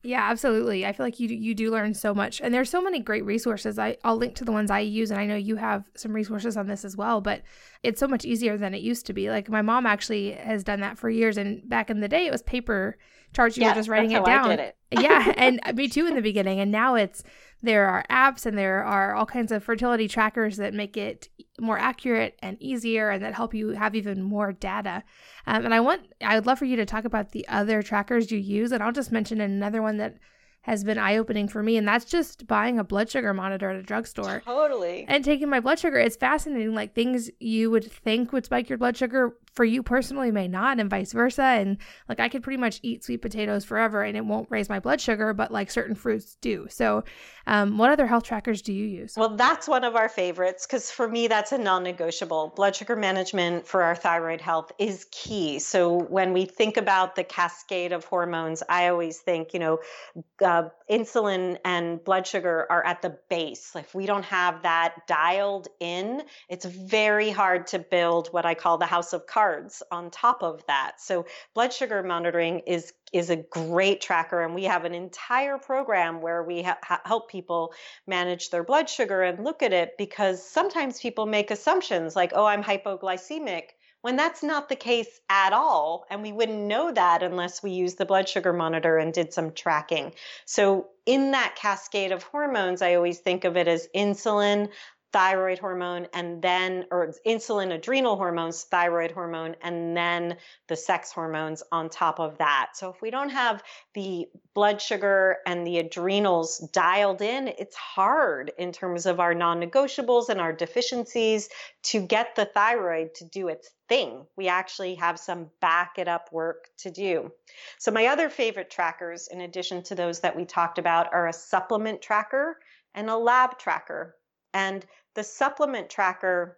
Yeah, absolutely. I feel like you you do learn so much, and there's so many great resources. I I'll link to the ones I use, and I know you have some resources on this as well. But it's so much easier than it used to be. Like my mom actually has done that for years, and back in the day, it was paper charts. You yeah, were just writing it down. It. yeah, and uh, me too in the beginning, and now it's there are apps and there are all kinds of fertility trackers that make it more accurate and easier and that help you have even more data. Um, and I want, I would love for you to talk about the other trackers you use. And I'll just mention another one that has been eye opening for me. And that's just buying a blood sugar monitor at a drugstore. Totally. And taking my blood sugar. It's fascinating. Like things you would think would spike your blood sugar for you personally may not, and vice versa. And like I could pretty much eat sweet potatoes forever and it won't raise my blood sugar, but like certain fruits do. So, um, what other health trackers do you use? Well, that's one of our favorites because for me, that's a non negotiable. Blood sugar management for our thyroid health is key. So, when we think about the cascade of hormones, I always think, you know, uh, insulin and blood sugar are at the base. If we don't have that dialed in, it's very hard to build what I call the house of cards on top of that. So blood sugar monitoring is is a great tracker and we have an entire program where we ha- help people manage their blood sugar and look at it because sometimes people make assumptions like oh i'm hypoglycemic when that's not the case at all. And we wouldn't know that unless we used the blood sugar monitor and did some tracking. So, in that cascade of hormones, I always think of it as insulin, thyroid hormone and then or insulin adrenal hormones thyroid hormone and then the sex hormones on top of that. So if we don't have the blood sugar and the adrenals dialed in it's hard in terms of our non-negotiables and our deficiencies to get the thyroid to do its thing. We actually have some back it up work to do. So my other favorite trackers in addition to those that we talked about are a supplement tracker and a lab tracker. And the supplement tracker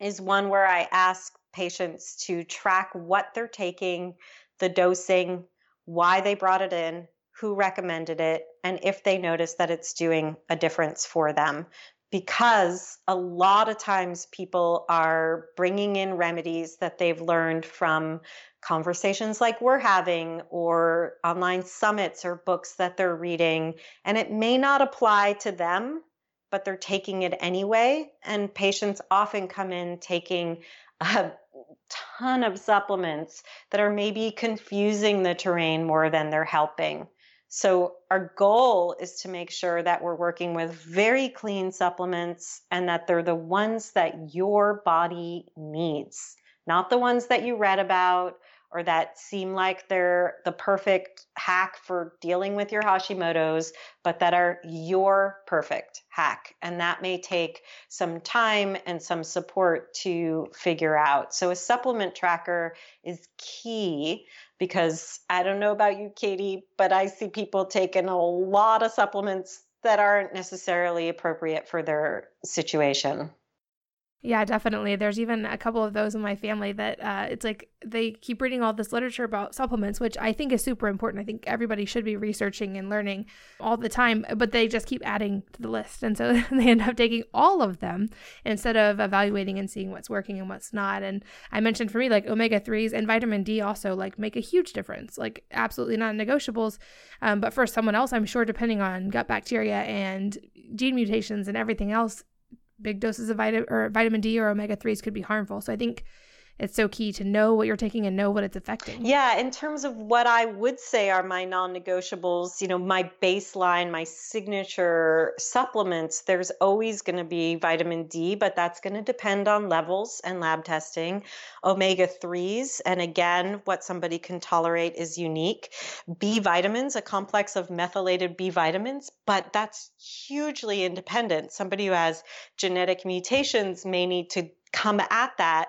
is one where I ask patients to track what they're taking, the dosing, why they brought it in, who recommended it, and if they notice that it's doing a difference for them. Because a lot of times people are bringing in remedies that they've learned from conversations like we're having, or online summits or books that they're reading, and it may not apply to them but they're taking it anyway. And patients often come in taking a ton of supplements that are maybe confusing the terrain more than they're helping. So, our goal is to make sure that we're working with very clean supplements and that they're the ones that your body needs, not the ones that you read about or that seem like they're the perfect hack for dealing with your Hashimoto's, but that are your perfect hack. And that may take some time and some support to figure out. So, a supplement tracker is key because I don't know about you, Katie, but I see people taking a lot of supplements that aren't necessarily appropriate for their situation. Yeah, definitely. There's even a couple of those in my family that uh, it's like they keep reading all this literature about supplements, which I think is super important. I think everybody should be researching and learning all the time, but they just keep adding to the list. And so they end up taking all of them instead of evaluating and seeing what's working and what's not. And I mentioned for me, like omega 3s and vitamin D also like make a huge difference, like absolutely not negotiables. Um, but for someone else, I'm sure, depending on gut bacteria and gene mutations and everything else, big doses of vitamin or vitamin D or omega 3s could be harmful. So I think it's so key to know what you're taking and know what it's affecting. Yeah, in terms of what I would say are my non-negotiables, you know, my baseline, my signature supplements, there's always going to be vitamin D, but that's going to depend on levels and lab testing. Omega 3s, and again, what somebody can tolerate is unique. B vitamins, a complex of methylated B vitamins, but that's hugely independent. Somebody who has genetic mutations may need to come at that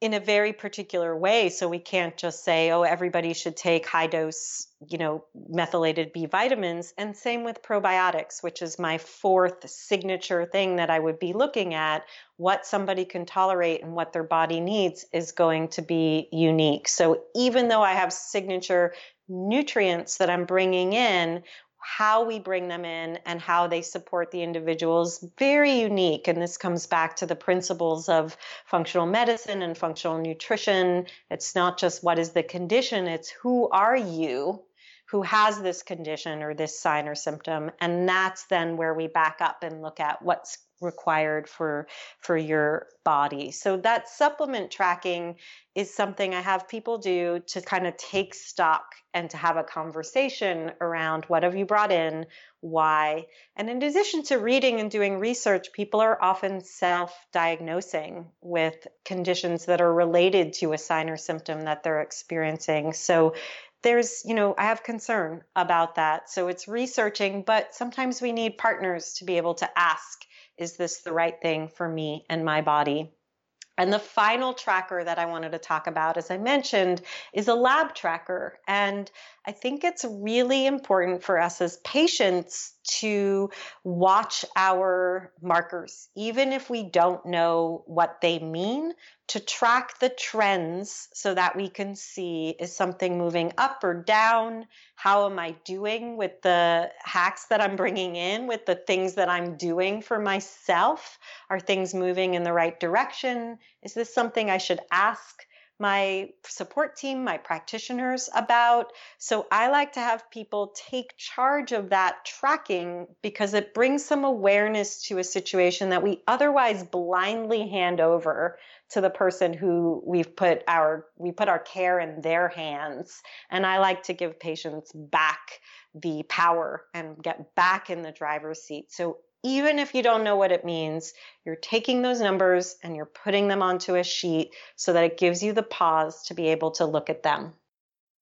in a very particular way. So we can't just say, oh, everybody should take high dose, you know, methylated B vitamins. And same with probiotics, which is my fourth signature thing that I would be looking at. What somebody can tolerate and what their body needs is going to be unique. So even though I have signature nutrients that I'm bringing in, how we bring them in and how they support the individuals. Very unique and this comes back to the principles of functional medicine and functional nutrition. It's not just what is the condition it's who are you who has this condition or this sign or symptom and that's then where we back up and look at what's required for for your body. So that supplement tracking is something I have people do to kind of take stock and to have a conversation around what have you brought in, why. And in addition to reading and doing research, people are often self-diagnosing with conditions that are related to a sign or symptom that they're experiencing. So there's, you know, I have concern about that. So it's researching, but sometimes we need partners to be able to ask is this the right thing for me and my body? And the final tracker that I wanted to talk about, as I mentioned, is a lab tracker. And I think it's really important for us as patients to watch our markers, even if we don't know what they mean, to track the trends so that we can see is something moving up or down? How am I doing with the hacks that I'm bringing in, with the things that I'm doing for myself? Are things moving in the right direction? Is this something I should ask? My support team, my practitioners about. So I like to have people take charge of that tracking because it brings some awareness to a situation that we otherwise blindly hand over to the person who we've put our we put our care in their hands. And I like to give patients back the power and get back in the driver's seat. So even if you don't know what it means, you're taking those numbers and you're putting them onto a sheet so that it gives you the pause to be able to look at them.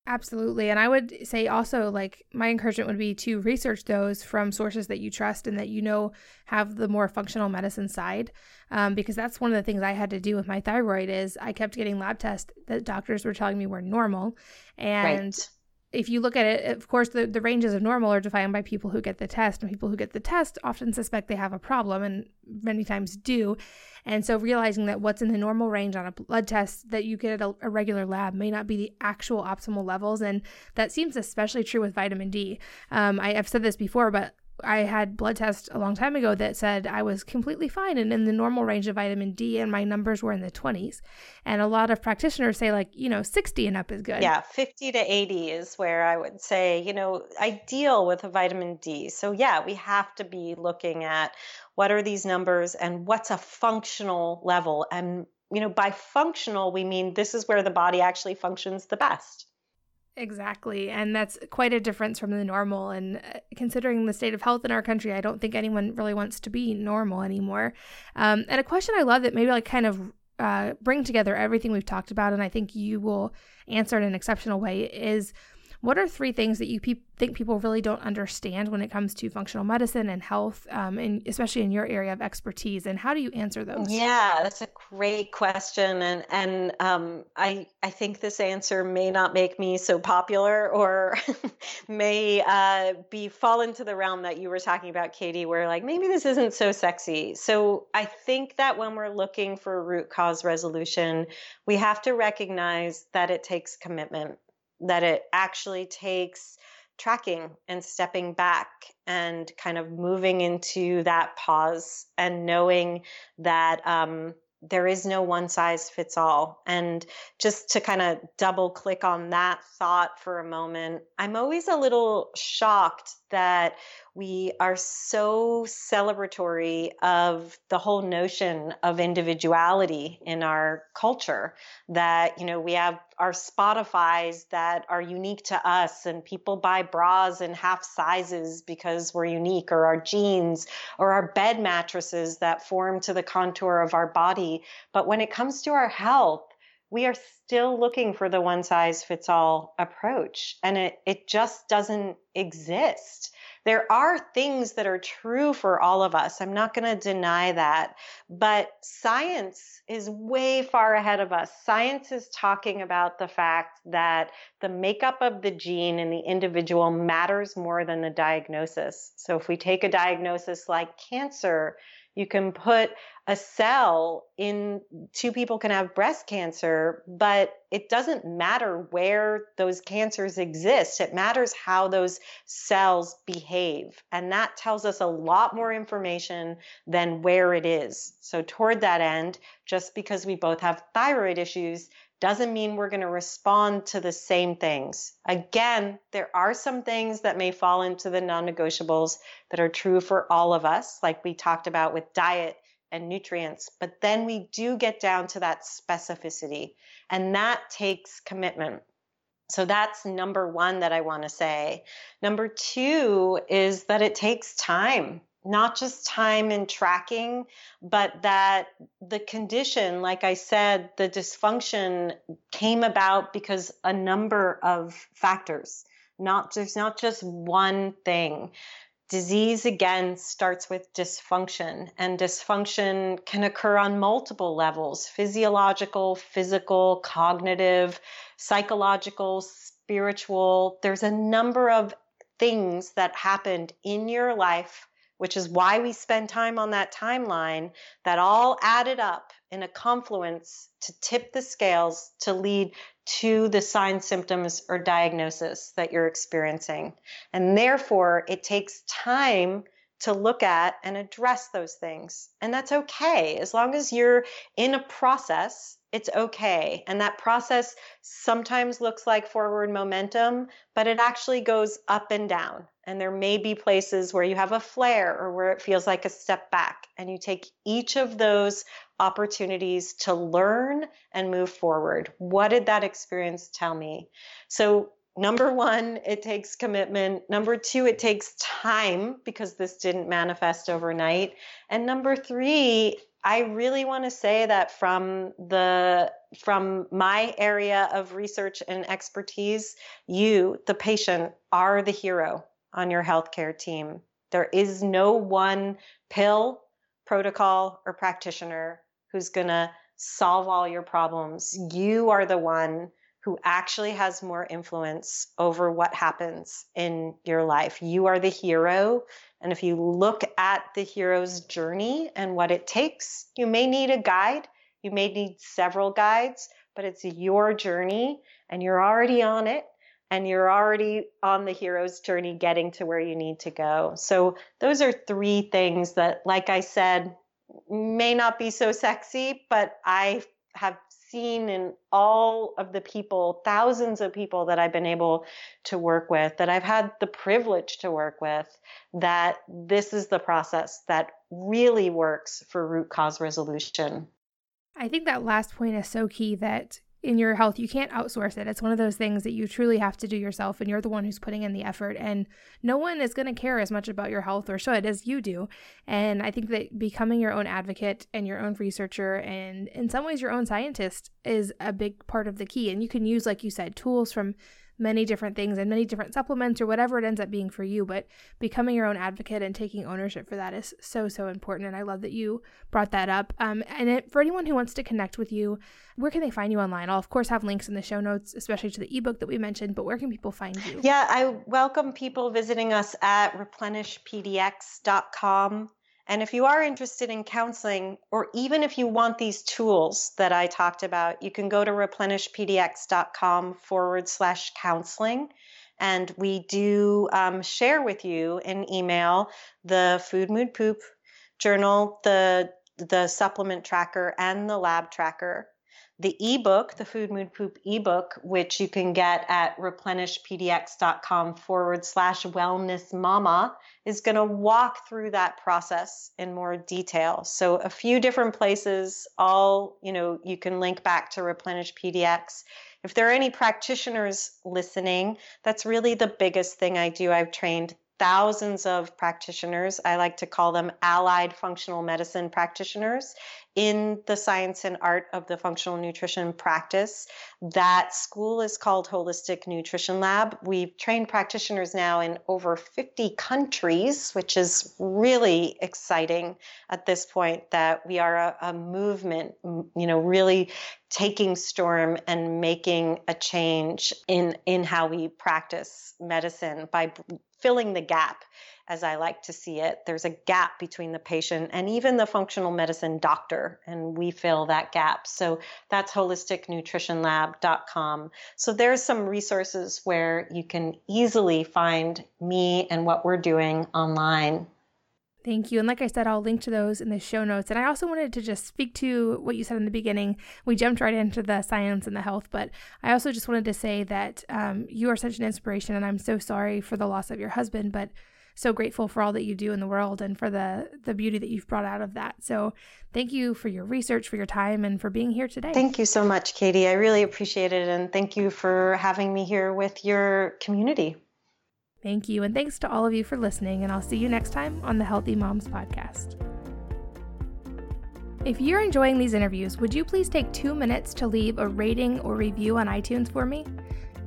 Absolutely. And I would say also, like, my encouragement would be to research those from sources that you trust and that you know have the more functional medicine side. Um, because that's one of the things I had to do with my thyroid is I kept getting lab tests that doctors were telling me were normal. And right if you look at it, of course, the, the ranges of normal are defined by people who get the test, and people who get the test often suspect they have a problem and many times do. And so, realizing that what's in the normal range on a blood test that you get at a, a regular lab may not be the actual optimal levels. And that seems especially true with vitamin D. Um, I, I've said this before, but I had blood tests a long time ago that said I was completely fine and in the normal range of vitamin D, and my numbers were in the 20s. And a lot of practitioners say, like, you know, 60 and up is good. Yeah, 50 to 80 is where I would say, you know, ideal with a vitamin D. So, yeah, we have to be looking at what are these numbers and what's a functional level. And, you know, by functional, we mean this is where the body actually functions the best. Exactly. And that's quite a difference from the normal. And uh, considering the state of health in our country, I don't think anyone really wants to be normal anymore. Um, and a question I love that maybe like kind of uh, bring together everything we've talked about, and I think you will answer in an exceptional way, is what are three things that you pe- think people really don't understand when it comes to functional medicine and health, um, and especially in your area of expertise? And how do you answer those? Yeah, that's a great question, and and um, I I think this answer may not make me so popular, or may uh, be fall into the realm that you were talking about, Katie, where like maybe this isn't so sexy. So I think that when we're looking for root cause resolution, we have to recognize that it takes commitment that it actually takes tracking and stepping back and kind of moving into that pause and knowing that um, there is no one size fits all. And just to kind of double click on that thought for a moment, I'm always a little shocked that we are so celebratory of the whole notion of individuality in our culture that you know we have our spotifys that are unique to us and people buy bras in half sizes because we're unique or our jeans or our bed mattresses that form to the contour of our body. But when it comes to our health we are still looking for the one size fits all approach and it, it just doesn't exist there are things that are true for all of us. I'm not going to deny that. But science is way far ahead of us. Science is talking about the fact that the makeup of the gene in the individual matters more than the diagnosis. So if we take a diagnosis like cancer, you can put a cell in two people can have breast cancer, but it doesn't matter where those cancers exist. It matters how those cells behave. And that tells us a lot more information than where it is. So, toward that end, just because we both have thyroid issues doesn't mean we're going to respond to the same things. Again, there are some things that may fall into the non negotiables that are true for all of us, like we talked about with diet and nutrients. But then we do get down to that specificity, and that takes commitment. So that's number one that I want to say. Number two is that it takes time not just time and tracking, but that the condition, like I said, the dysfunction came about because a number of factors. Not there's not just one thing. Disease again starts with dysfunction, and dysfunction can occur on multiple levels physiological, physical, cognitive, psychological, spiritual. There's a number of things that happened in your life which is why we spend time on that timeline, that all added up in a confluence to tip the scales to lead to the signs, symptoms, or diagnosis that you're experiencing. And therefore, it takes time to look at and address those things. And that's okay. As long as you're in a process, it's okay. And that process sometimes looks like forward momentum, but it actually goes up and down. And there may be places where you have a flare or where it feels like a step back. And you take each of those opportunities to learn and move forward. What did that experience tell me? So number one, it takes commitment. Number two, it takes time because this didn't manifest overnight. And number three, I really want to say that from the from my area of research and expertise, you, the patient, are the hero on your healthcare team. There is no one pill, protocol, or practitioner who's going to solve all your problems. You are the one who actually has more influence over what happens in your life. You are the hero. And if you look at the hero's journey and what it takes, you may need a guide, you may need several guides, but it's your journey and you're already on it and you're already on the hero's journey getting to where you need to go. So, those are three things that, like I said, may not be so sexy, but I have seen in all of the people, thousands of people that I've been able to work with, that I've had the privilege to work with, that this is the process that really works for root cause resolution. I think that last point is so key that in your health, you can't outsource it. It's one of those things that you truly have to do yourself, and you're the one who's putting in the effort. And no one is going to care as much about your health or should as you do. And I think that becoming your own advocate and your own researcher, and in some ways, your own scientist, is a big part of the key. And you can use, like you said, tools from many different things and many different supplements or whatever it ends up being for you. But becoming your own advocate and taking ownership for that is so, so important. And I love that you brought that up. Um, and it, for anyone who wants to connect with you, where can they find you online? I'll, of course, have links in the show notes, especially to the ebook that we mentioned, but where can people find you? Yeah, I welcome people visiting us at replenishpdx.com. And if you are interested in counseling, or even if you want these tools that I talked about, you can go to replenishpdx.com forward slash counseling. And we do um, share with you in email the food, mood, poop journal, the the supplement tracker, and the lab tracker the ebook, the Food Mood Poop ebook, which you can get at replenishpdx.com forward slash wellness mama, is going to walk through that process in more detail. So a few different places, all, you know, you can link back to Replenish PDX. If there are any practitioners listening, that's really the biggest thing I do. I've trained thousands of practitioners. I like to call them allied functional medicine practitioners in the science and art of the functional nutrition practice. That school is called Holistic Nutrition Lab. We've trained practitioners now in over 50 countries, which is really exciting at this point that we are a, a movement, you know, really taking storm and making a change in in how we practice medicine by filling the gap as I like to see it. There's a gap between the patient and even the functional medicine doctor, and we fill that gap. So that's holisticnutritionlab.com. So there's some resources where you can easily find me and what we're doing online. Thank you. And like I said, I'll link to those in the show notes. And I also wanted to just speak to what you said in the beginning. We jumped right into the science and the health, but I also just wanted to say that um, you are such an inspiration. And I'm so sorry for the loss of your husband, but so grateful for all that you do in the world and for the the beauty that you've brought out of that. So thank you for your research, for your time, and for being here today. Thank you so much, Katie. I really appreciate it, and thank you for having me here with your community. Thank you. And thanks to all of you for listening. And I'll see you next time on the Healthy Moms Podcast. If you're enjoying these interviews, would you please take two minutes to leave a rating or review on iTunes for me?